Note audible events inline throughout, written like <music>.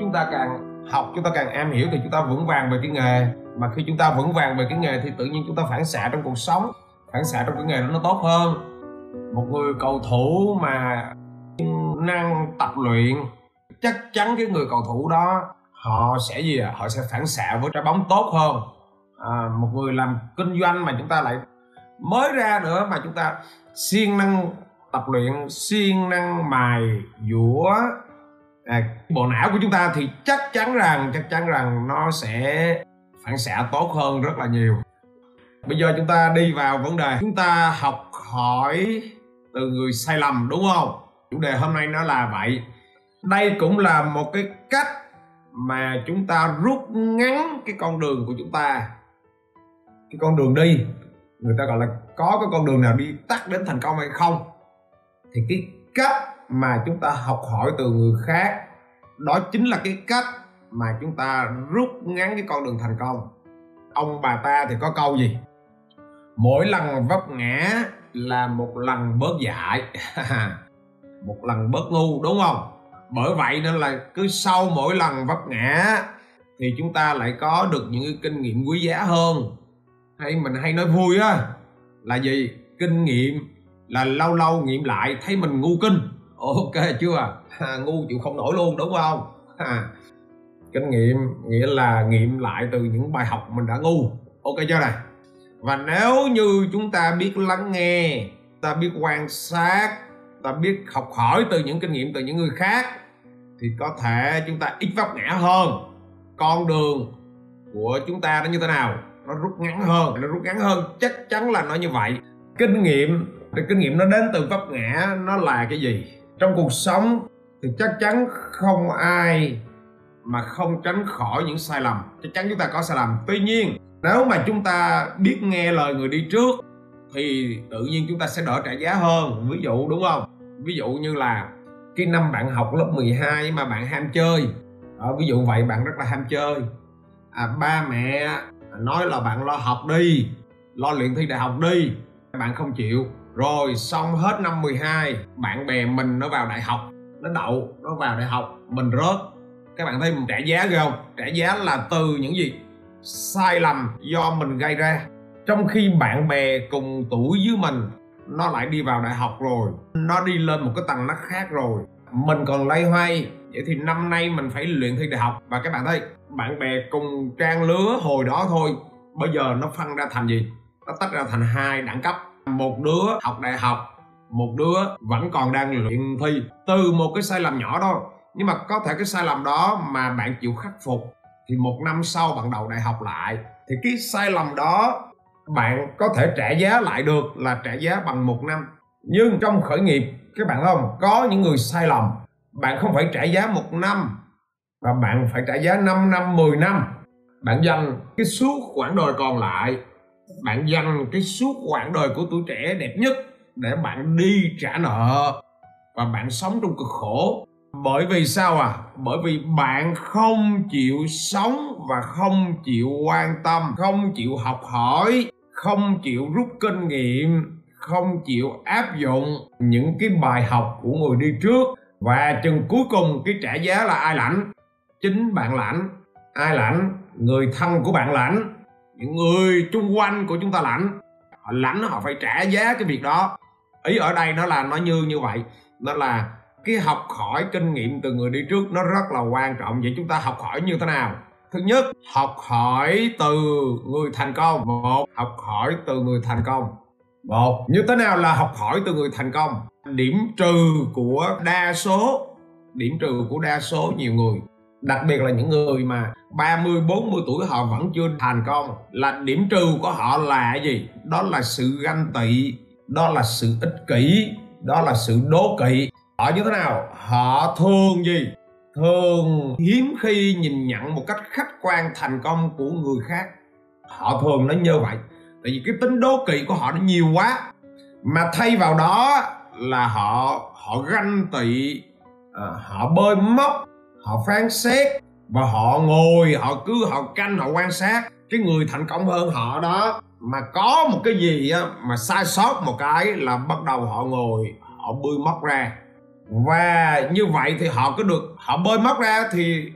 chúng ta càng học chúng ta càng am hiểu thì chúng ta vững vàng về cái nghề. Mà khi chúng ta vững vàng về cái nghề thì tự nhiên chúng ta phản xạ trong cuộc sống phản xạ trong cái nghề đó nó tốt hơn. Một người cầu thủ mà năng tập luyện chắc chắn cái người cầu thủ đó họ sẽ gì ạ? Họ sẽ phản xạ với trái bóng tốt hơn. À, một người làm kinh doanh mà chúng ta lại mới ra nữa mà chúng ta siêng năng tập luyện siêng năng mài dũa à, bộ não của chúng ta thì chắc chắn rằng chắc chắn rằng nó sẽ phản xạ tốt hơn rất là nhiều. Bây giờ chúng ta đi vào vấn đề. Chúng ta học hỏi từ người sai lầm đúng không? Chủ đề hôm nay nó là vậy. Đây cũng là một cái cách mà chúng ta rút ngắn cái con đường của chúng ta. Cái con đường đi người ta gọi là có cái con đường nào đi tắt đến thành công hay không. Thì cái cách mà chúng ta học hỏi từ người khác, đó chính là cái cách mà chúng ta rút ngắn cái con đường thành công. Ông bà ta thì có câu gì? Mỗi lần vấp ngã là một lần bớt dại <laughs> một lần bớt ngu đúng không? Bởi vậy nên là cứ sau mỗi lần vấp ngã thì chúng ta lại có được những cái kinh nghiệm quý giá hơn. Hay mình hay nói vui á, là gì? Kinh nghiệm là lâu lâu nghiệm lại, thấy mình ngu kinh ok chưa? À, ngu chịu không nổi luôn đúng không? À, kinh nghiệm nghĩa là nghiệm lại từ những bài học mình đã ngu. Ok chưa này? Và nếu như chúng ta biết lắng nghe ta biết quan sát ta biết học hỏi từ những kinh nghiệm từ những người khác thì có thể chúng ta ít vấp ngã hơn. Con đường của chúng ta nó như thế nào? Nó rút ngắn hơn nó rút ngắn hơn. Chắc chắn là nó như vậy. Kinh nghiệm kinh nghiệm nó đến từ vấp ngã nó là cái gì? Trong cuộc sống thì chắc chắn không ai mà không tránh khỏi những sai lầm. Chắc chắn chúng ta có sai lầm. Tuy nhiên nếu mà chúng ta biết nghe lời người đi trước thì tự nhiên chúng ta sẽ đỡ trả giá hơn. Ví dụ đúng không? Ví dụ như là cái năm bạn học lớp 12 mà bạn ham chơi. À, ví dụ vậy bạn rất là ham chơi. À, ba mẹ nói là bạn lo học đi lo luyện thi đại học đi bạn không chịu rồi xong hết năm 12 bạn bè mình nó vào đại học, nó đậu, nó vào đại học, mình rớt. Các bạn thấy mình trả giá ghê không? Trả giá là từ những gì? Sai lầm do mình gây ra. Trong khi bạn bè cùng tuổi với mình, nó lại đi vào đại học rồi, nó đi lên một cái tầng nấc khác rồi. Mình còn lay hoay, vậy thì năm nay mình phải luyện thi đại học. Và các bạn thấy, bạn bè cùng trang lứa hồi đó thôi, bây giờ nó phân ra thành gì? Nó tách ra thành hai đẳng cấp một đứa học đại học, một đứa vẫn còn đang luyện thi, từ một cái sai lầm nhỏ đó nhưng mà có thể cái sai lầm đó mà bạn chịu khắc phục, thì một năm sau bạn đầu đại học lại, thì cái sai lầm đó bạn có thể trả giá lại được là trả giá bằng một năm. Nhưng trong khởi nghiệp, các bạn không? Có những người sai lầm, bạn không phải trả giá một năm và bạn phải trả giá 5 năm 10 năm. Bạn dành cái suốt khoảng đời còn lại bạn dành cái suốt quãng đời của tuổi trẻ đẹp nhất để bạn đi trả nợ và bạn sống trong cực khổ. Bởi vì sao à? Bởi vì bạn không chịu sống và không chịu quan tâm, không chịu học hỏi, không chịu rút kinh nghiệm, không chịu áp dụng những cái bài học của người đi trước. Và chừng cuối cùng, cái trả giá là ai lãnh? Chính bạn lãnh. Ai lãnh? Người thân của bạn lãnh những người chung quanh của chúng ta lãnh. Họ lãnh, họ phải trả giá cái việc đó. Ý ở đây nó là nó như như vậy. Nó là cái học hỏi kinh nghiệm từ người đi trước nó rất là quan trọng. Vậy chúng ta học hỏi như thế nào? Thứ nhất, học hỏi từ người thành công. Một, học hỏi từ người thành công. Một, như thế nào là học hỏi từ người thành công? Điểm trừ của đa số, điểm trừ của đa số nhiều người đặc biệt là những người mà 30 40 tuổi họ vẫn chưa thành công. Là điểm trừ của họ là gì? Đó là sự ganh tị đó là sự ích kỷ đó là sự đố kỵ. Họ như thế nào? Họ thường gì? Thường hiếm khi nhìn nhận một cách khách quan thành công của người khác. Họ thường nó như vậy. Tại vì cái tính đố kỵ của họ nó nhiều quá. Mà thay vào đó là họ họ ganh tị à, họ bơi móc họ phán xét và họ ngồi họ cứ họ canh họ quan sát cái người thành công hơn họ đó. Mà có một cái gì á, mà sai sót một cái là bắt đầu họ ngồi họ bươi móc ra. Và như vậy thì họ có được họ bơi móc ra thì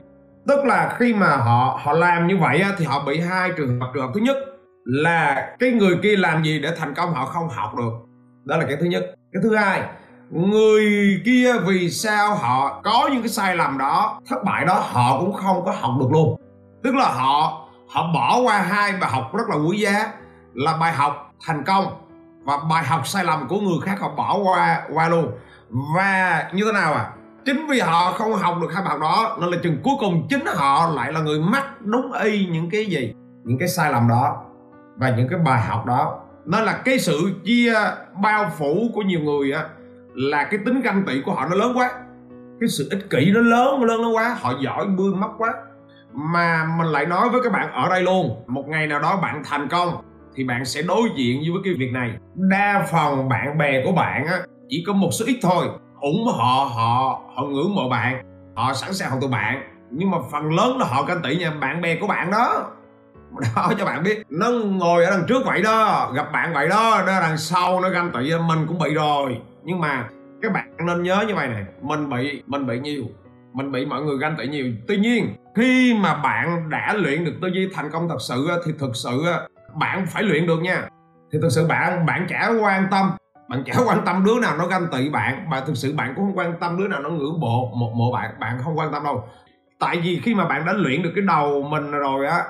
tức là khi mà họ họ làm như vậy thì họ bị hai trường hợp. Trường hợp thứ nhất là cái người kia làm gì để thành công họ không học được. Đó là cái thứ nhất. Cái thứ hai người kia vì sao họ có những cái sai lầm đó, thất bại đó, họ cũng không có học được luôn. Tức là họ họ bỏ qua hai bài học rất là quý giá, là bài học thành công và bài học sai lầm của người khác họ bỏ qua qua luôn. Và như thế nào à? Chính vì họ không học được hai bài học đó, nên là chừng cuối cùng chính họ lại là người mắc đúng y những cái gì? Những cái sai lầm đó và những cái bài học đó. Nên là cái sự chia bao phủ của nhiều người á là cái tính ganh tị của họ nó lớn quá. Cái sự ích kỷ nó lớn nó lớn nó quá. Họ giỏi, bươi mất quá. Mà mình lại nói với các bạn ở đây luôn, một ngày nào đó bạn thành công, thì bạn sẽ đối diện với cái việc này. Đa phần bạn bè của bạn á, chỉ có một số ít thôi. Ủng họ họ họ ngưỡng mộ bạn, họ sẵn sàng học từ bạn. Nhưng mà phần lớn là họ ganh tị nha bạn bè của bạn đó. <laughs> Đó, cho bạn biết. Nó ngồi ở đằng trước vậy đó, gặp bạn vậy đó đó, đằng sau nó ganh tị, mình cũng bị rồi nhưng mà các bạn nên nhớ như vậy này, mình bị mình bị nhiều, mình bị mọi người ganh tị nhiều. Tuy nhiên, khi mà bạn đã luyện được tư duy thành công thật sự thì thực sự bạn phải luyện được nha. Thì thực sự bạn bạn chả quan tâm, bạn chả quan tâm đứa nào nó ganh tị bạn bạn thực sự bạn cũng không quan tâm đứa nào nó ngưỡng mộ một mộ bạn bạn không quan tâm đâu. Tại vì khi mà bạn đã luyện được cái đầu mình rồi á,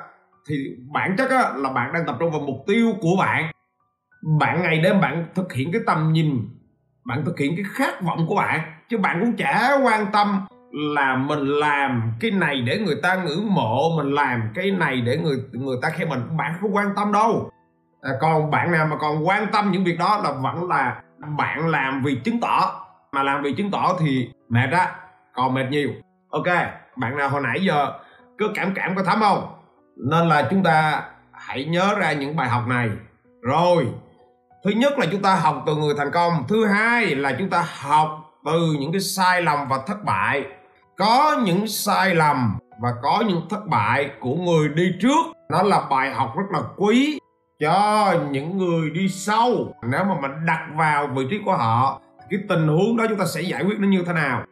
thì bản chất á, là bạn đang tập trung vào mục tiêu của bạn. Bạn ngày đêm bạn thực hiện cái tầm nhìn bạn thực hiện cái khát vọng của bạn chứ bạn cũng chả quan tâm là mình làm cái này để người ta ngưỡng mộ mình làm cái này để người người ta khen mình. Bạn không quan tâm đâu. À, còn bạn nào mà còn quan tâm những việc đó là vẫn là bạn làm vì chứng tỏ. Mà làm vì chứng tỏ thì mệt á còn mệt nhiều. Ok bạn nào hồi nãy giờ cứ cảm cảm có thấm không? Nên là chúng ta hãy nhớ ra những bài học này. Rồi thứ nhất là chúng ta học từ người thành công. Thứ hai là chúng ta học từ những cái sai lầm và thất bại. Có những sai lầm và có những thất bại của người đi trước, nó là bài học rất là quý cho những người đi sau. Nếu mà mình đặt vào vị trí của họ, cái tình huống đó chúng ta sẽ giải quyết nó như thế nào?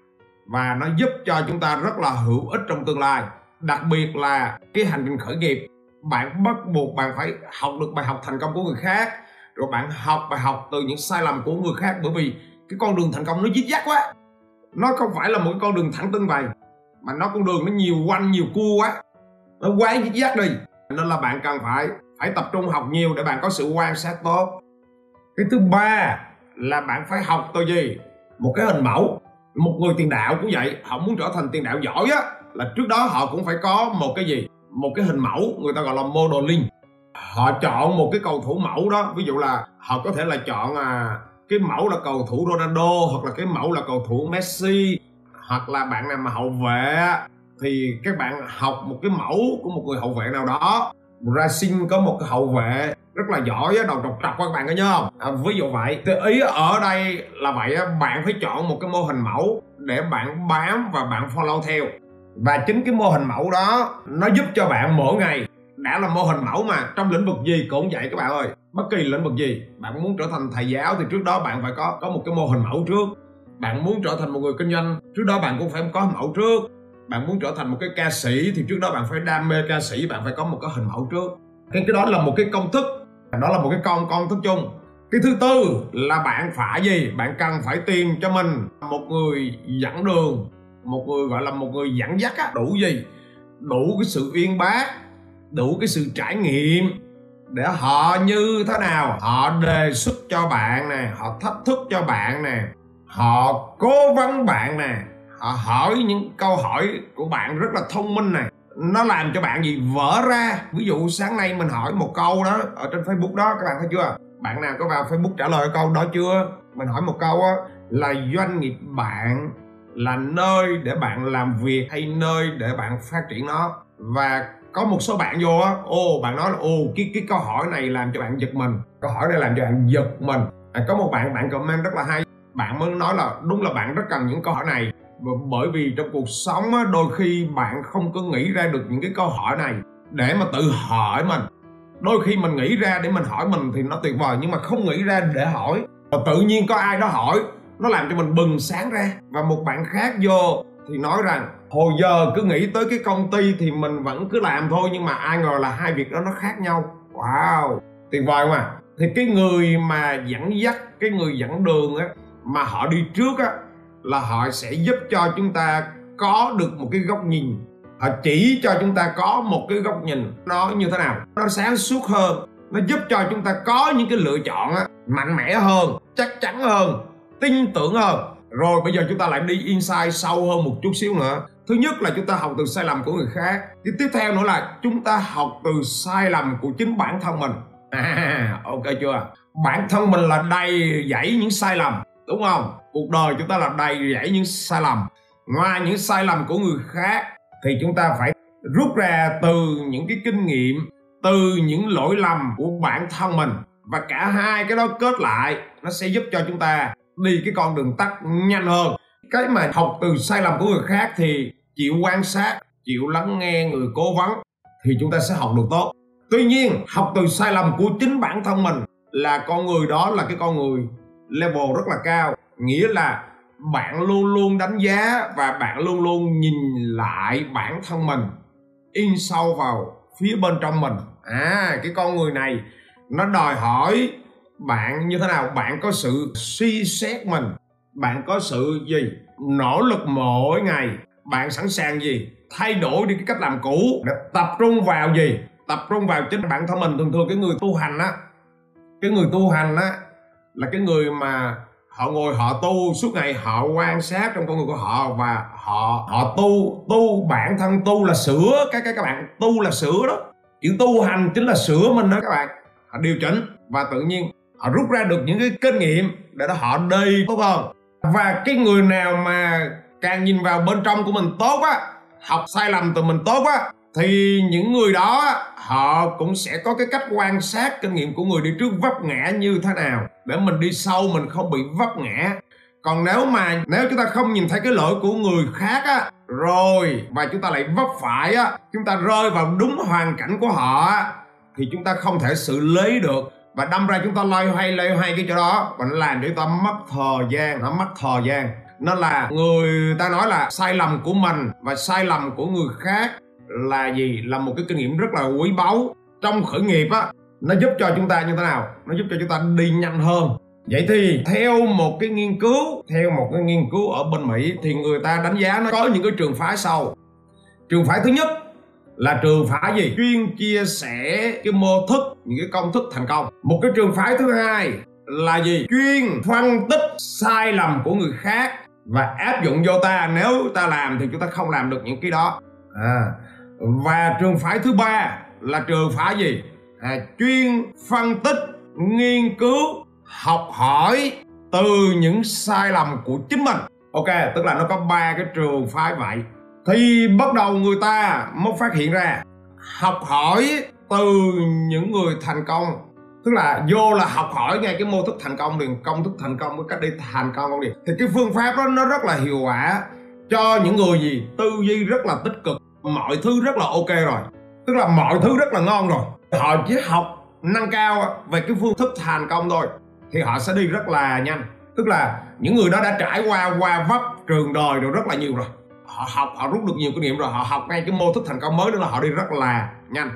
Và nó giúp cho chúng ta rất là hữu ích trong tương lai. Đặc biệt là cái hành trình khởi nghiệp. Bạn bắt buộc bạn phải học được bài học thành công của người khác rồi bạn học bài học từ những sai lầm của người khác bởi vì cái con đường thành công nó dít dắt quá. Nó không phải là một con đường thẳng tưng vậy mà nó con đường nó nhiều quanh, nhiều cua quá. Nó quá dít dắt đi. Nên là bạn cần phải phải tập trung học nhiều để bạn có sự quan sát tốt. Cái thứ ba là bạn phải học từ gì? Một cái hình mẫu. Một người tiền đạo cũng vậy, họ muốn trở thành tiền đạo giỏi á, là trước đó họ cũng phải có một cái gì? Một cái hình mẫu, người ta gọi là modeling họ chọn một cái cầu thủ mẫu đó. Ví dụ là họ có thể là chọn à, cái mẫu là cầu thủ Ronaldo hoặc là cái mẫu là cầu thủ Messi hoặc là bạn nào mà hậu vệ thì các bạn học một cái mẫu của một người hậu vệ nào đó. Brazil có một cái hậu vệ rất là giỏi đầu trọc trọc các bạn có nhớ không? À, ví dụ vậy. Thì ý ở đây là vậy bạn phải chọn một cái mô hình mẫu để bạn bám và bạn follow theo. Và chính cái mô hình mẫu đó nó giúp cho bạn mỗi ngày đã là mô hình mẫu mà, trong lĩnh vực gì cũng vậy các bạn ơi. Bất kỳ lĩnh vực gì, bạn muốn trở thành thầy giáo thì trước đó bạn phải có có một cái mô hình mẫu trước. Bạn muốn trở thành một người kinh doanh, trước đó bạn cũng phải có mẫu trước. Bạn muốn trở thành một cái ca sĩ thì trước đó bạn phải đam mê ca sĩ, bạn phải có một cái hình mẫu trước. Cái cái đó là một cái công thức. Đó là một cái con con thức chung. Cái thứ tư là bạn phải gì? Bạn cần phải tìm cho mình. Một người dẫn đường, một người gọi là một người dẫn dắt á, đủ gì? Đủ cái sự uyên bác đủ cái sự trải nghiệm để họ như thế nào? Họ đề xuất cho bạn nè, họ thách thức cho bạn nè, họ cố vấn bạn nè, họ hỏi những câu hỏi của bạn rất là thông minh này nó làm cho bạn gì? Vỡ ra. Ví dụ sáng nay mình hỏi một câu đó ở trên facebook đó, các bạn thấy chưa? Bạn nào có vào facebook trả lời câu đó chưa? Mình hỏi một câu á, là doanh nghiệp bạn là nơi để bạn làm việc hay nơi để bạn phát triển nó? Và có một số bạn vô á ô bạn nói là ô cái cái câu hỏi này làm cho bạn giật mình. Câu hỏi này làm cho bạn giật mình. À, có một bạn bạn comment rất là hay. Bạn mới nói là đúng là bạn rất cần những câu hỏi này. Bởi vì trong cuộc sống á, đôi khi bạn không có nghĩ ra được những cái câu hỏi này để mà tự hỏi mình. Đôi khi mình nghĩ ra để mình hỏi mình thì nó tuyệt vời nhưng mà không nghĩ ra để hỏi. Và tự nhiên có ai đó hỏi nó làm cho mình bừng sáng ra. Và một bạn khác vô thì nói rằng hồi giờ cứ nghĩ tới cái công ty thì mình vẫn cứ làm thôi nhưng mà ai ngờ là hai việc đó nó khác nhau. Wow tuyệt vời mà thì cái người mà dẫn dắt cái người dẫn đường á mà họ đi trước á là họ sẽ giúp cho chúng ta có được một cái góc nhìn. Họ chỉ cho chúng ta có một cái góc nhìn nó như thế nào. Nó sáng suốt hơn. Nó giúp cho chúng ta có những cái lựa chọn á, mạnh mẽ hơn chắc chắn hơn tin tưởng hơn. Rồi bây giờ chúng ta lại đi insight sâu hơn một chút xíu nữa thứ nhất là chúng ta học từ sai lầm của người khác. Cái tiếp theo nữa là chúng ta học từ sai lầm của chính bản thân mình. À <laughs> ok chưa? Bản thân mình là đầy dẫy những sai lầm, đúng không? Cuộc đời chúng ta là đầy dẫy những sai lầm. Ngoài những sai lầm của người khác thì chúng ta phải rút ra từ những cái kinh nghiệm, từ những lỗi lầm của bản thân mình. Và cả hai cái đó kết lại, nó sẽ giúp cho chúng ta đi cái con đường tắt nhanh hơn. Cái mà học từ sai lầm của người khác thì chịu quan sát, chịu lắng nghe người cố vấn thì chúng ta sẽ học được tốt. Tuy nhiên, học từ sai lầm của chính bản thân mình là con người đó là cái con người level rất là cao. Nghĩa là bạn luôn luôn đánh giá và bạn luôn luôn nhìn lại bản thân mình in sâu vào phía bên trong mình. À cái con người này nó đòi hỏi bạn như thế nào? Bạn có sự suy xét mình, bạn có sự gì? Nỗ lực mỗi ngày bạn sẵn sàng gì? Thay đổi đi cái cách làm cũ. Để tập trung vào gì? Tập trung vào chính bản thân mình. Thường thường cái người tu hành á, cái người tu hành á là cái người mà họ ngồi, họ tu, suốt ngày họ quan sát trong con người của họ và họ họ tu tu bản thân, tu là sửa các các các bạn. Tu là sửa đó. Chữ tu hành chính là sửa mình đó các bạn. Họ điều chỉnh và tự nhiên họ rút ra được những cái kinh nghiệm để đó họ đi, tốt hơn. Và cái người nào mà càng nhìn vào bên trong của mình tốt á, học sai lầm từ mình tốt á, thì những người đó họ cũng sẽ có cái cách quan sát kinh nghiệm của người đi trước vấp ngã như thế nào. Để mình đi sâu, mình không bị vấp ngã. Còn nếu mà, nếu chúng ta không nhìn thấy cái lỗi của người khác á, rồi và chúng ta lại vấp phải á, chúng ta rơi vào đúng hoàn cảnh của họ á, thì chúng ta không thể xử lý được. Và đâm ra chúng ta loay hoay loay hoay cái chỗ đó, và nó làm cho chúng ta mất thời gian, nó mất thời gian nên là người ta nói là sai lầm của mình và sai lầm của người khác là gì? Là một cái kinh nghiệm rất là quý báu. Trong khởi nghiệp á, nó giúp cho chúng ta như thế nào? Nó giúp cho chúng ta đi nhanh hơn. Vậy thì theo một cái nghiên cứu, theo một cái nghiên cứu ở bên mỹ thì người ta đánh giá nó có những cái trường phái sau. Trường phái thứ nhất là trường phái gì? Chuyên chia sẻ cái mô thức, những cái công thức thành công. Một cái trường phái thứ hai là gì? Chuyên phân tích sai lầm của người khác và áp dụng vô ta nếu ta làm thì chúng ta không làm được những cái đó. À, và trường phái thứ ba là trường phái gì? À, chuyên phân tích nghiên cứu học hỏi từ những sai lầm của chính mình. Ok tức là nó có ba cái trường phái vậy. Thì bắt đầu người ta mới phát hiện ra học hỏi từ những người thành công tức là vô là học hỏi ngay cái mô thức thành công liền, công thức thành công với cách đi thành công liền thì cái phương pháp đó nó rất là hiệu quả cho những người gì tư duy rất là tích cực, mọi thứ rất là ok rồi. Tức là mọi thứ rất là ngon rồi. Họ chỉ học nâng cao về cái phương thức thành công thôi, thì họ sẽ đi rất là nhanh. Tức là những người đó đã trải qua qua vấp trường đời rồi rất là nhiều rồi. Họ học, họ rút được nhiều kinh nghiệm rồi, họ học ngay cái mô thức thành công mới đó là họ đi rất là nhanh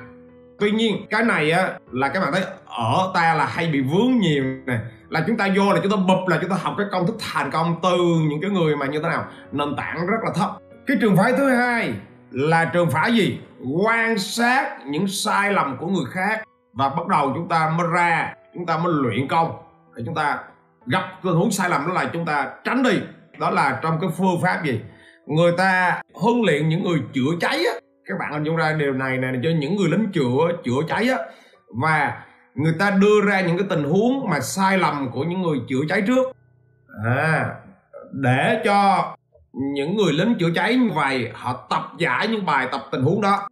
tuy nhiên, cái này á, là các bạn thấy, ở ta là hay bị vướng nhiều nè. Là chúng ta vô là chúng ta bụp, là chúng ta học cái công thức thành công từ những cái người mà như thế nào, nền tảng rất là thấp. Cái trường phái thứ hai là trường phái gì? Quan sát những sai lầm của người khác. Và bắt đầu chúng ta mới ra, chúng ta mới luyện công để chúng ta gặp tình huống sai lầm, đó là chúng ta tránh đi. Đó là trong cái phương pháp gì? Người ta huấn luyện những người chữa cháy á các bạn hình dung ra điều này này cho những người lính chữa chữa cháy á và người ta đưa ra những cái tình huống mà sai lầm của những người chữa cháy trước. À để cho những người lính chữa cháy như vậy họ tập giải những bài tập tình huống đó.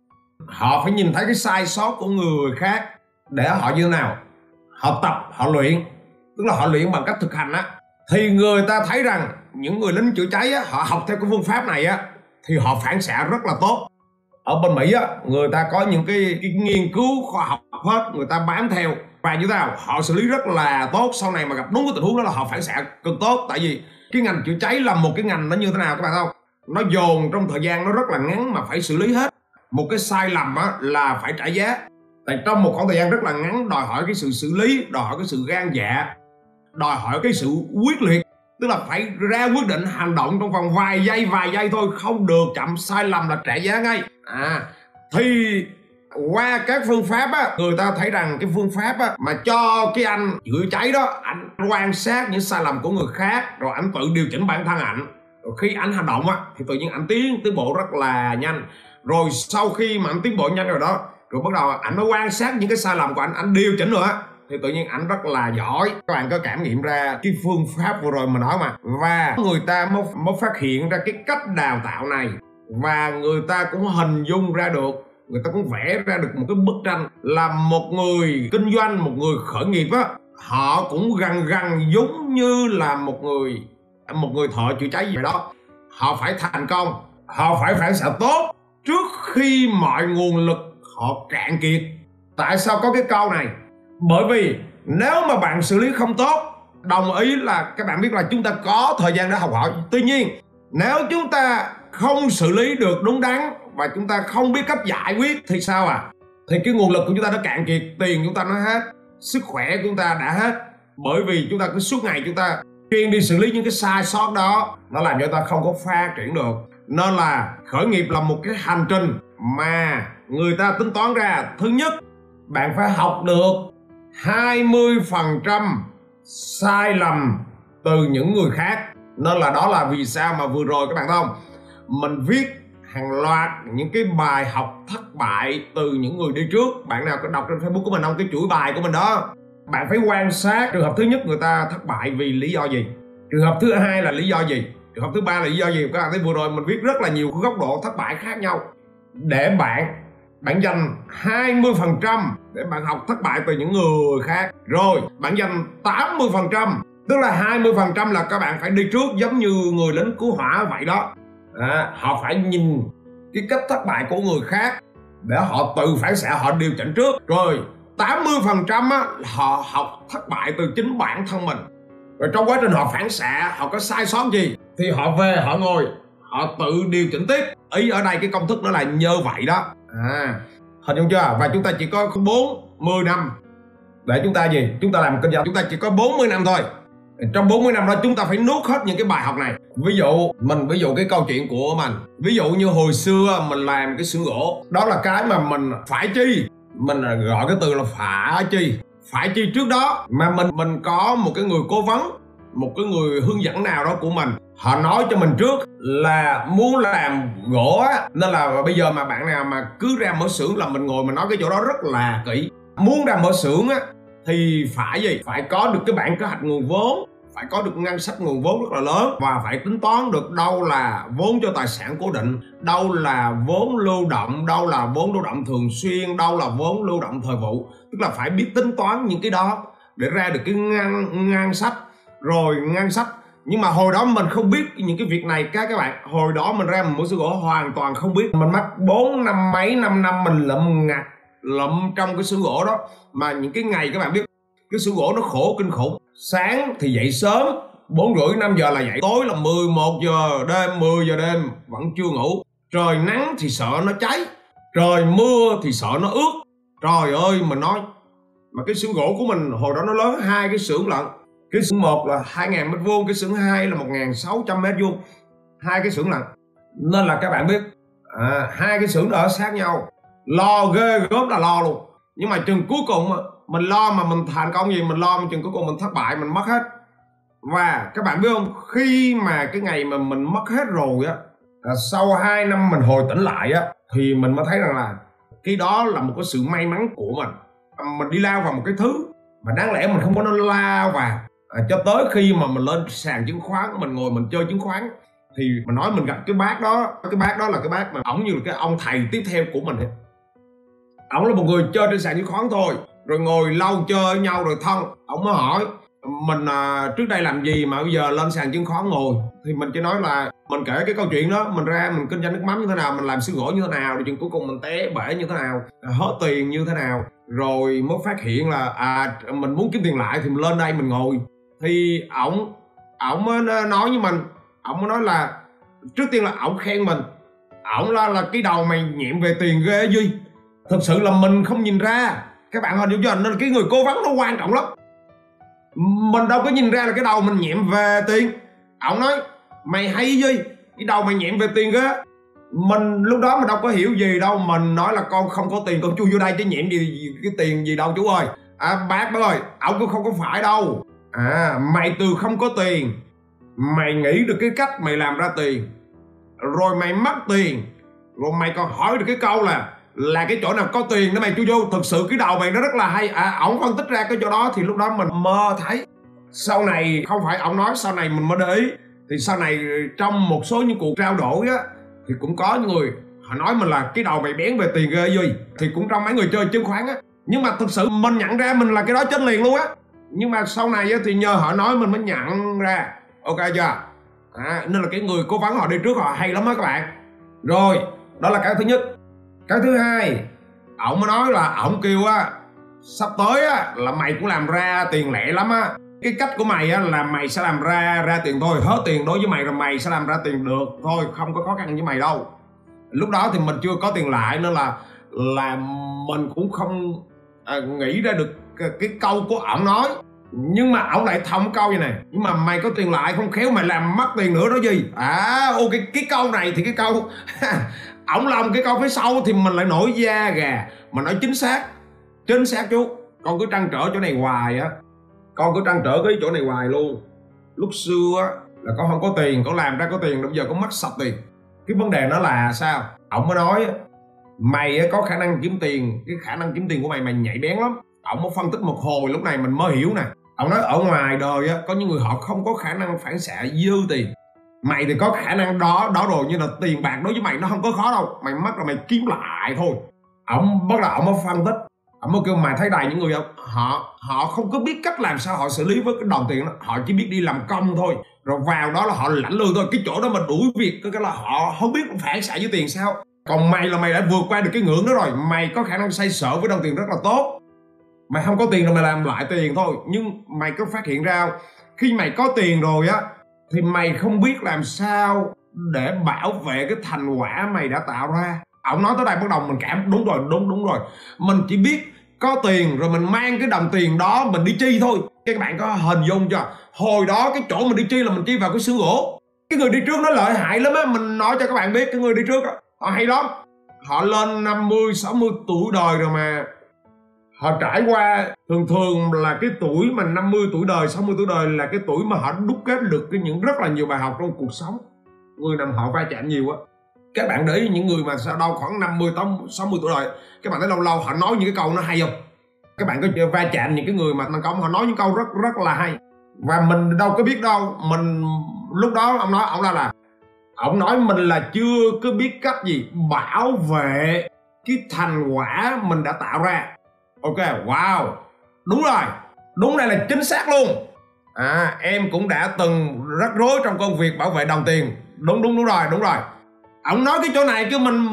Họ phải nhìn thấy cái sai sót của người khác để họ như thế nào. Họ tập họ luyện tức là họ luyện bằng cách thực hành á. Thì người ta thấy rằng những người lính chữa cháy á, họ học theo cái phương pháp này á thì họ phản xạ rất là tốt ở bên Mỹ á người ta có những cái, cái nghiên cứu khoa học hết người ta bám theo. Và như thế nào? Họ xử lý rất là tốt sau này mà gặp đúng cái tình huống đó là họ phản xạ cực tốt. Tại vì cái ngành chữa cháy là một cái ngành nó như thế nào các bạn không? Nó dồn trong thời gian nó rất là ngắn mà phải xử lý hết. Một cái sai lầm á, là phải trả giá. Tại trong một khoảng thời gian rất là ngắn đòi hỏi cái sự xử lý đòi hỏi cái sự gan dạ đòi hỏi cái sự quyết liệt tức là phải ra quyết định hành động trong vòng vài giây vài giây thôi. Không được chậm sai lầm là trả giá ngay. À thì qua các phương pháp á, người ta thấy rằng cái phương pháp á mà cho cái anh chữa cháy đó anh quan sát những sai lầm của người khác, rồi anh tự điều chỉnh bản thân ảnh. Rồi khi anh hành động á, thì tự nhiên anh tiến tiến bộ rất là nhanh. Rồi sau khi mà anh tiến bộ nhanh rồi đó, rồi bắt đầu ảnh mới quan sát những cái sai lầm của anh anh điều chỉnh nữa thì tự nhiên ảnh rất là giỏi. Các bạn có cảm nghiệm ra cái phương pháp vừa rồi mà nói mà. Và người ta mới, mới phát hiện ra cái cách đào tạo này. Và người ta cũng hình dung ra được người ta cũng vẽ ra được một cái bức tranh là một người kinh doanh một người khởi nghiệp á họ cũng gần gần giống như là một người một người thợ chữa cháy vậy đó. Họ phải thành công họ phải phản xạ tốt trước khi mọi nguồn lực họ cạn kiệt. Tại sao có cái câu này? Bởi vì nếu mà bạn xử lý không tốt, đồng ý là các bạn biết là chúng ta có thời gian để học hỏi. Tuy nhiên, nếu chúng ta không xử lý được đúng đắn và chúng ta không biết cách giải quyết thì sao à? Thì cái nguồn lực của chúng ta đã cạn kiệt, tiền chúng ta nó hết, sức khỏe của chúng ta đã hết. Bởi vì chúng ta cứ suốt ngày chúng ta chuyên đi xử lý những cái sai sót đó, nó làm cho ta không có phát triển được. Nên là khởi nghiệp là một cái hành trình mà người ta tính toán ra. Thứ nhất, bạn phải học được 20% sai lầm từ những người khác. Nên là đó là vì sao mà vừa rồi các bạn thấy không? Mình viết hàng loạt những cái bài học thất bại từ những người đi trước. Bạn nào có đọc trên facebook của mình không? Cái chuỗi bài của mình đó. Bạn phải quan sát trường hợp thứ nhất người ta thất bại vì lý do gì? Trường hợp thứ hai là lý do gì? Trường hợp thứ ba là lý do gì? Các bạn thấy vừa rồi mình viết rất là nhiều góc độ thất bại khác nhau. Để bạn bạn dành 20% để bạn học thất bại từ những người khác. Rồi bạn dành 80% tức là 20% là các bạn phải đi trước giống như người lính cứu hỏa vậy đó. À, họ phải nhìn cái cách thất bại của người khác để họ tự phản xạ họ điều chỉnh trước. Rồi 80% á, họ học thất bại từ chính bản thân mình. Rồi trong quá trình họ phản xạ họ có sai sót gì thì họ về họ ngồi họ tự điều chỉnh tiếp. Ý ở đây cái công thức nó là như vậy đó à hình dung chưa? Và chúng ta chỉ có 40 năm. Để chúng ta gì? Chúng ta làm kinh doanh. Chúng ta chỉ có 40 năm thôi. Trong 40 năm đó, chúng ta phải nuốt hết những cái bài học này. Ví dụ, mình, ví dụ cái câu chuyện của mình. Ví dụ như hồi xưa mình làm cái xưởng gỗ. Đó là cái mà mình phải chi. Mình gọi cái từ là phải chi. Phải chi trước đó mà mình mình có một cái người cố vấn, một cái người hướng dẫn nào đó của mình họ nói cho mình trước là muốn làm gỗ á, nên là bây giờ mà bạn nào mà cứ ra mở xưởng là mình ngồi mình nói cái chỗ đó rất là kỹ. Muốn ra mở xưởng á, thì phải gì? Phải có được cái bản kế hoạch nguồn vốn, phải có được ngân sách nguồn vốn rất là lớn và phải tính toán được đâu là vốn cho tài sản cố định, đâu là vốn lưu động, đâu là vốn lưu động thường xuyên, đâu là vốn lưu động thời vụ. Tức là phải biết tính toán những cái đó để ra được cái ngân ngân sách. Rồi ngân sách nhưng mà hồi đó mình không biết những cái việc này. Các các bạn, hồi đó mình ra một mua sữa gỗ hoàn toàn không biết. Mình mất bốn năm mấy, năm năm mình lậm ngặt, lậm trong cái sữa gỗ đó. Mà những cái ngày các bạn biết, cái sữa gỗ nó khổ kinh khủng. Sáng thì dậy sớm, bốn rưỡi, năm giờ là dậy. Tối là 11 giờ, đêm 10 giờ đêm, vẫn chưa ngủ. Trời nắng thì sợ nó cháy, trời mưa thì sợ nó ướt. Trời ơi, mình nói, mà cái xưởng gỗ của mình, hồi đó nó lớn hai cái xưởng lận cái xưởng một là 2.000 mét vuông cái xưởng hai là 1.600 mét vuông. Hai cái xưởng lận nên là các bạn biết à, hai cái xưởng ở sát nhau. Lo ghê gớm là lo luôn. Nhưng mà chừng cuối cùng mình lo mà mình thành công gì mình lo mà chừng cuối cùng mình thất bại mình mất hết. Và các bạn biết không khi mà cái ngày mà mình mất hết rồi á sau 2 năm mình hồi tỉnh lại á thì mình mới thấy rằng là cái đó là một cái sự may mắn của mình. Mình đi lao vào một cái thứ mà đáng lẽ mình không có nên lao vào à, cho tới khi mà mình lên sàn chứng khoán mình ngồi mình chơi chứng khoán thì mình nói mình gặp cái bác đó cái bác đó là cái bác mà ổng như là cái ông thầy tiếp theo của mình ấy. ổng là một người chơi trên sàn chứng khoán thôi rồi ngồi lâu chơi với nhau rồi thân. Ổng mới hỏi mình à, trước đây làm gì mà bây giờ lên sàn chứng khoán ngồi? Thì mình chỉ nói là mình kể cái câu chuyện đó mình ra mình kinh doanh nước mắm như thế nào mình làm xương gỗ như thế nào rồi chừng cuối cùng mình té bể như thế nào hết tiền như thế nào rồi mới phát hiện là à mình muốn kiếm tiền lại thì mình lên đây mình ngồi thì ổng ổng mới nói với mình. Ổng mới nói là trước tiên là ổng khen mình. Ổng là là cái đầu mày nhiệm về tiền ghê duy. Thực sự là mình không nhìn ra. Các bạn hình dung cho nên cái người cố vấn nó quan trọng lắm. Mình đâu có nhìn ra là cái đầu mình nhiệm về tiền. Ổng nói mày hay duy cái đầu mày nhiệm về tiền ghê mình lúc đó mình đâu có hiểu gì đâu. Mình nói là con không có tiền con chui vô đây chứ nhiệm gì, gì cái tiền gì đâu chú ơi. À bác bác ơi ổng cũng không có phải đâu à mày từ không có tiền. Mày nghĩ được cái cách mày làm ra tiền. Rồi mày mất tiền. Rồi mày còn hỏi được cái câu là là cái chỗ nào có tiền đó mày chui vô thực sự cái đầu mày nó rất là hay. À ổng phân tích ra cái chỗ đó thì lúc đó mình mơ thấy. Sau này, không phải ổng nói sau này mình mới để ý. Thì sau này, trong một số những cuộc trao đổi á, thì cũng có những người họ nói mình là cái đầu mày bén về tiền ghê gì thì cũng trong mấy người chơi chứng khoán á. Nhưng mà thực sự mình nhận ra mình là cái đó chết liền luôn á nhưng mà sau này thì nhờ họ nói mình mới nhận ra. Ok chưa? À, nên là cái người cố vấn họ đi trước họ hay lắm á các bạn. Rồi đó là cái thứ nhất. Cái thứ hai ổng mới nói là ổng kêu á sắp tới á là mày cũng làm ra tiền lẻ lắm á. Cái cách của mày á là mày sẽ làm ra ra tiền thôi. Hết tiền đối với mày rồi mày sẽ làm ra tiền được. Thôi không có khó khăn với mày đâu. Lúc đó thì mình chưa có tiền lại nên là là mình cũng không à, nghĩ ra được cái, cái câu của ổng nói. Nhưng mà ổng lại thông câu như này nhưng mà mày có tiền lại không khéo mày làm mất tiền nữa đó gì? À ô cái, cái câu này thì cái câu <laughs> ổng làm cái câu phía sau thì mình lại nổi da gà. Mà nói chính xác chính xác chú con cứ trăn trở chỗ này hoài á. Con cứ trăn trở cái chỗ này hoài luôn. Lúc xưa á là con không có tiền con làm ra có tiền bây giờ con mất sạch tiền. Cái vấn đề nó là sao? Ổng mới nói mày có khả năng kiếm tiền cái khả năng kiếm tiền của mày mày nhạy bén lắm ông có phân tích một hồi, lúc này mình mới hiểu nè. Ông nói ở ngoài đời á, có những người họ không có khả năng phản xạ dư tiền. Mày thì có khả năng đó đó rồi như là tiền bạc đối với mày nó không có khó đâu. Mày mất là mày kiếm lại thôi. Ông bắt đầu ông mới phân tích. Ông mới kêu mày thấy đầy những người không? Họ họ không có biết cách làm sao họ xử lý với cái đồng tiền đó. Họ chỉ biết đi làm công thôi. Rồi vào đó là họ lãnh lương thôi. Cái chỗ đó mà đuổi việc, cái là họ không biết phản xạ với tiền sao. Còn mày là mày đã vượt qua được cái ngưỡng đó rồi. Mày có khả năng xoay sở với đồng tiền rất là tốt mày không có tiền rồi mày làm lại tiền thôi. Nhưng mày có phát hiện ra khi mày có tiền rồi á thì mày không biết làm sao để bảo vệ cái thành quả mày đã tạo ra. Ổng nói tới đây bắt đầu mình cảm đúng rồi đúng đúng rồi. Mình chỉ biết có tiền rồi mình mang cái đồng tiền đó mình đi chi thôi. Các bạn có hình dung chưa? Hồi đó cái chỗ mình đi chi là mình chi vào cái xương gỗ. Cái người đi trước nó lợi hại lắm á mình nói cho các bạn biết cái người đi trước á họ hay lắm. Họ lên 50, 60 tuổi đời rồi mà họ trải qua, thường thường là cái tuổi mà 50 tuổi đời 60 tuổi đời là cái tuổi mà họ đúc kết được cái những rất là nhiều bài học trong cuộc sống. Người nào họ va chạm nhiều á. Các bạn để ý những người mà sao đâu khoảng 50 60 tuổi đời, các bạn thấy lâu lâu họ nói những cái câu nó hay không? Các bạn có va chạm những cái người mà thành công họ nói những câu rất rất là hay? Và mình đâu có biết đâu, mình lúc đó ông nói ông nói là, ông nói mình là chưa có biết cách gì bảo vệ cái thành quả mình đã tạo ra ok, wow. Đúng rồi. Đúng đây là chính xác luôn. À em cũng đã từng rắc rối trong công việc bảo vệ đồng tiền. Đúng đúng đúng rồi đúng rồi. Ông nói cái chỗ này chứ mình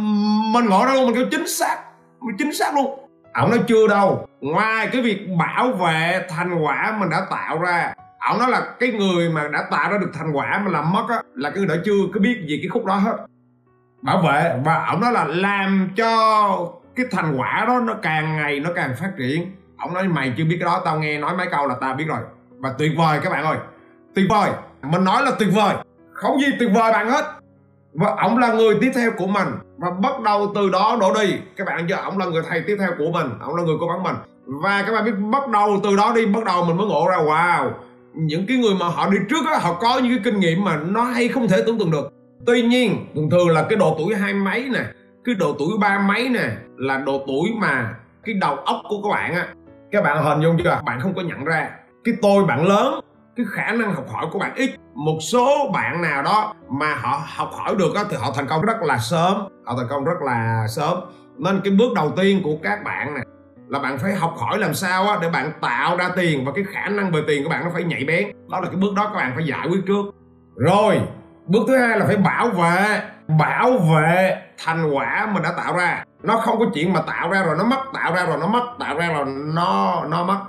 mình ngộ ra luôn, mình kêu chính xác chính xác luôn. Ông nói chưa đâu. Ngoài cái việc bảo vệ thành quả mình đã tạo ra, ông nói là cái người mà đã tạo ra được thành quả mà làm mất á, là cái người đã chưa có biết gì cái khúc đó hết. Bảo vệ, và ông nói là làm cho cái thành quả đó nó càng ngày nó càng phát triển. Ông nói, mày chưa biết cái đó, tao nghe nói mấy câu là tao biết rồi. Và tuyệt vời các bạn ơi, tuyệt vời. Mình nói là tuyệt vời. Không gì tuyệt vời bạn hết. Và ông là người tiếp theo của mình. Và bắt đầu từ đó đổ đi. Các bạn chưa ông là người thầy tiếp theo của mình, ông là người cố vấn mình. Và các bạn biết, bắt đầu từ đó đi, bắt đầu mình mới ngộ ra, wow, những cái người mà họ đi trước á, họ có những cái kinh nghiệm mà nó hay không thể tưởng tượng được. Tuy nhiên, thường thường là cái độ tuổi hai mấy nè cái độ tuổi ba mấy nè, là độ tuổi mà cái đầu óc của các bạn á, các bạn hình dung chưa? Bạn không có nhận ra. Cái tôi bạn lớn, cái khả năng học hỏi của bạn ít. Một số bạn nào đó mà họ học hỏi được á, thì họ thành công rất là sớm. Họ thành công rất là sớm. Nên cái bước đầu tiên của các bạn nè, là bạn phải học hỏi làm sao á, để bạn tạo ra tiền và cái khả năng về tiền của bạn nó phải nhạy bén. Đó là cái bước đó các bạn phải giải quyết trước. Rồi, bước thứ hai là phải bảo vệ bảo vệ thành quả mình đã tạo ra. Nó không có chuyện mà tạo ra rồi nó mất tạo ra rồi nó mất tạo ra rồi nó nó mất.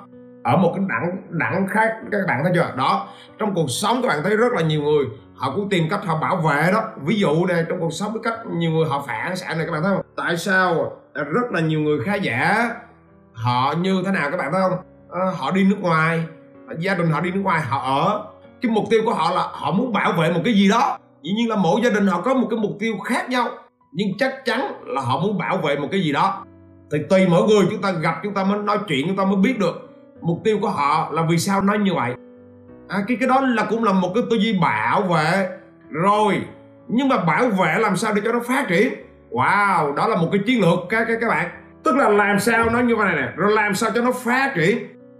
Ở một cái đẳng đẳng khác các bạn thấy chưa? Đó trong cuộc sống các bạn thấy rất là nhiều người họ cũng tìm cách họ bảo vệ đó. Ví dụ này trong cuộc sống cái cách nhiều người họ phản xạ này các bạn thấy không? Tại sao rất là nhiều người khá giả? Họ như thế nào các bạn thấy không? À, họ đi nước ngoài gia đình họ đi nước ngoài họ ở. Cái mục tiêu của họ là họ muốn bảo vệ một cái gì đó. Dĩ nhiên là mỗi gia đình họ có một cái mục tiêu khác nhau nhưng chắc chắn là họ muốn bảo vệ một cái gì đó. Thì tùy mỗi người chúng ta gặp chúng ta mới nói chuyện chúng ta mới biết được mục tiêu của họ là vì sao nói như vậy. À, cái cái đó là cũng là một cái tư duy bảo vệ. Rồi nhưng mà bảo vệ làm sao để cho nó phát triển? Wow đó là một cái chiến lược các các các bạn. Tức là làm sao nó như vậy này nè rồi làm sao cho nó phát triển?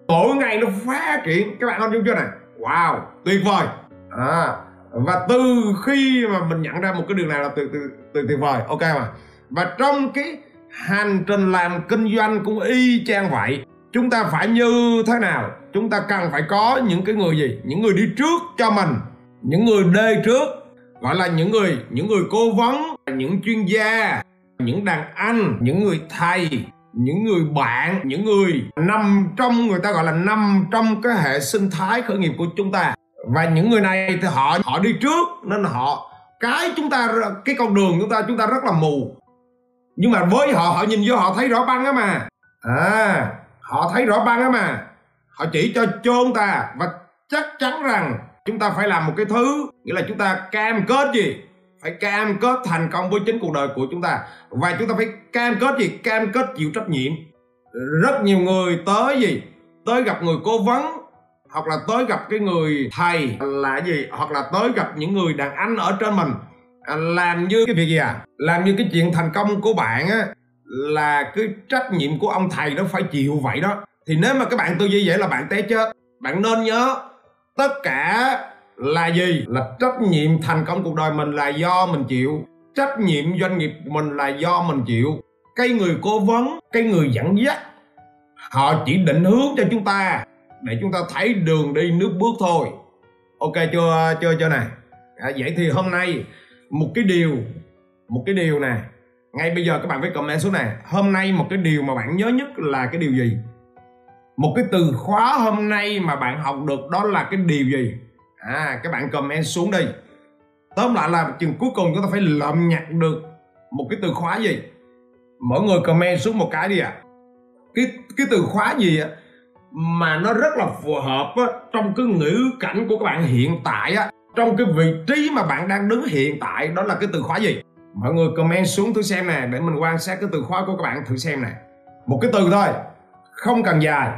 Mỗi ngày nó phát triển. Các bạn không dung chưa này? Wow tuyệt vời. À và từ khi mà mình nhận ra một cái điều này là từ từ từ tuyệt vời. Ok mà. Và trong cái hành trình làm kinh doanh cũng y chang vậy, chúng ta phải như thế nào? Chúng ta cần phải có những cái người gì? Những người đi trước cho mình. Những người đi trước. Gọi là những người những người cố vấn, những chuyên gia, những đàn anh, những người thầy, những người bạn, những người nằm trong, người ta gọi là nằm trong cái hệ sinh thái khởi nghiệp của chúng ta và những người này thì họ họ đi trước, nên họ, cái chúng ta cái con đường chúng ta chúng ta rất là mù. Nhưng mà với họ họ nhìn vô họ thấy rõ băng á mà. À họ thấy rõ băng á mà. Họ chỉ cho chôn ta và chắc chắn rằng chúng ta phải làm một cái thứ, nghĩa là chúng ta cam kết gì? Phải cam kết thành công với chính cuộc đời của chúng ta. Và chúng ta phải cam kết gì? Cam kết chịu trách nhiệm. Rất nhiều người tới gì? Tới gặp người cố vấn hoặc là tới gặp cái người thầy là gì, hoặc là tới gặp những người đàn anh ở trên mình à, làm như cái việc gì à? Làm như cái chuyện thành công của bạn á, là cái trách nhiệm của ông thầy đó phải chịu vậy đó. Thì nếu mà các bạn tư duy vậy là bạn té chết. Bạn nên nhớ, tất cả là gì? Là trách nhiệm thành công cuộc đời mình là do mình chịu. Trách nhiệm doanh nghiệp của mình là do mình chịu. Cái người cố vấn, cái người dẫn dắt, họ chỉ định hướng cho chúng ta để chúng ta thấy đường đi nước bước thôi. Ok chưa chưa chưa này à, vậy thì hôm nay một cái điều một cái điều nè. Ngay bây giờ các bạn phải comment xuống này hôm nay một cái điều mà bạn nhớ nhất là cái điều gì? Một cái từ khóa hôm nay mà bạn học được đó là cái điều gì? À các bạn comment xuống đi. Tóm lại là chừng cuối cùng chúng ta phải lậm nhặt được một cái từ khóa gì? Mỗi người comment xuống một cái đi ạ. À. cái cái từ khóa gì á? Mà nó rất là phù hợp á, trong cái ngữ cảnh của các bạn hiện tại á. Trong cái vị trí mà bạn đang đứng hiện tại đó là cái từ khóa gì? Mọi người comment xuống thử xem nè để mình quan sát cái từ khóa của các bạn thử xem nè. Một cái từ thôi không cần dài.